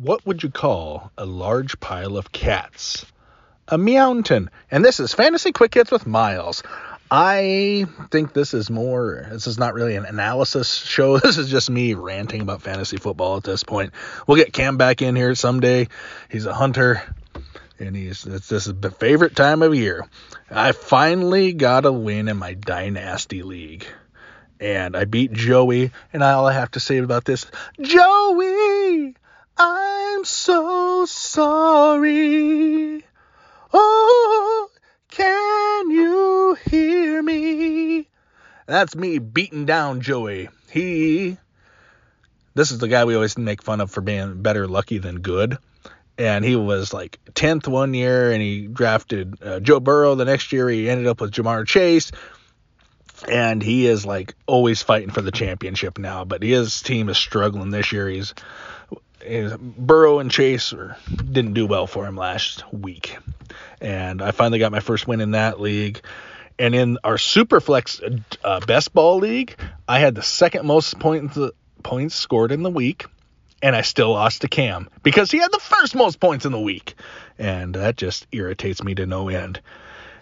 What would you call a large pile of cats? A mountain. And this is Fantasy Quick Hits with Miles. I think this is more, this is not really an analysis show. This is just me ranting about fantasy football at this point. We'll get Cam back in here someday. He's a hunter, and he's, it's, this is the favorite time of year. I finally got a win in my Dynasty League. And I beat Joey, and all I have to say about this Joey, I'm so sorry. Oh, can you hear me? That's me beating down Joey. He, this is the guy we always make fun of for being better lucky than good. And he was like 10th one year, and he drafted uh, Joe Burrow. The next year, he ended up with Ja'Marr Chase. And he is like always fighting for the championship now, but his team is struggling this year. He's Burrow and Chase didn't do well for him last week. And I finally got my first win in that league. And in our Superflex uh, Best Ball League, I had the second most points points scored in the week, and I still lost to Cam because he had the first most points in the week, and that just irritates me to no end.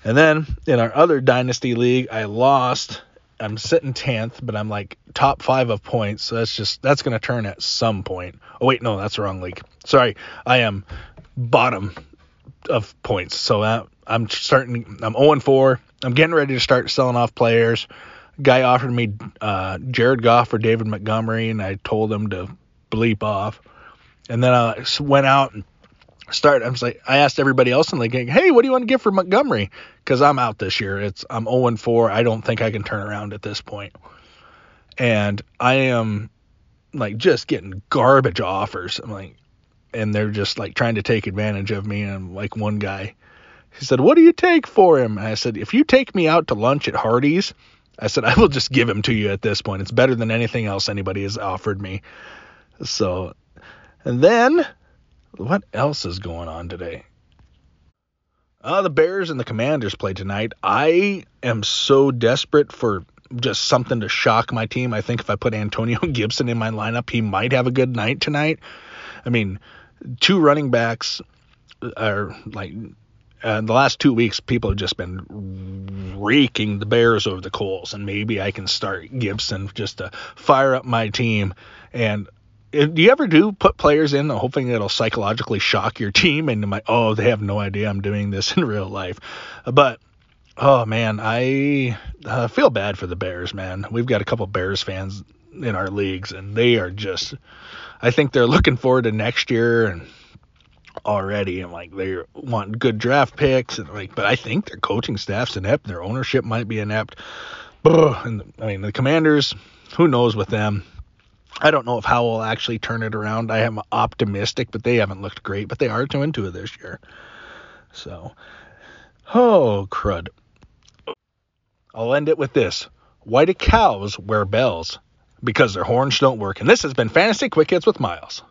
And then in our other Dynasty League, I lost I'm sitting 10th, but I'm like top five of points. So that's just, that's going to turn at some point. Oh, wait, no, that's the wrong league. Sorry. I am bottom of points. So that, I'm starting, I'm 0 4. I'm getting ready to start selling off players. Guy offered me uh, Jared Goff or David Montgomery, and I told him to bleep off. And then I went out and start. I was like, I asked everybody else the gang, hey, what do you want to give for Montgomery? Because I'm out this year. It's I'm 0 4. I don't think I can turn around at this point. And I am like just getting garbage offers. I'm like, and they're just like trying to take advantage of me. And I'm like one guy, he said, what do you take for him? And I said, if you take me out to lunch at Hardee's, I said, I will just give him to you at this point. It's better than anything else anybody has offered me. So, and then what else is going on today? Uh, the Bears and the Commanders play tonight. I am so desperate for just something to shock my team. I think if I put Antonio Gibson in my lineup, he might have a good night tonight. I mean, two running backs are like uh, the last two weeks, people have just been raking the Bears over the coals, and maybe I can start Gibson just to fire up my team. And do you ever do put players in hoping it'll psychologically shock your team and like oh they have no idea i'm doing this in real life? But oh man i uh, feel bad for the bears man. We've got a couple bears fans in our leagues and they are just i think they're looking forward to next year and already and like they want good draft picks and like but i think their coaching staff's inept. Their ownership might be inept. And i mean the commanders who knows with them I don't know if Howell will actually turn it around. I am optimistic, but they haven't looked great. But they are two and two this year. So, oh crud. I'll end it with this: Why do cows wear bells? Because their horns don't work. And this has been Fantasy Quick Hits with Miles.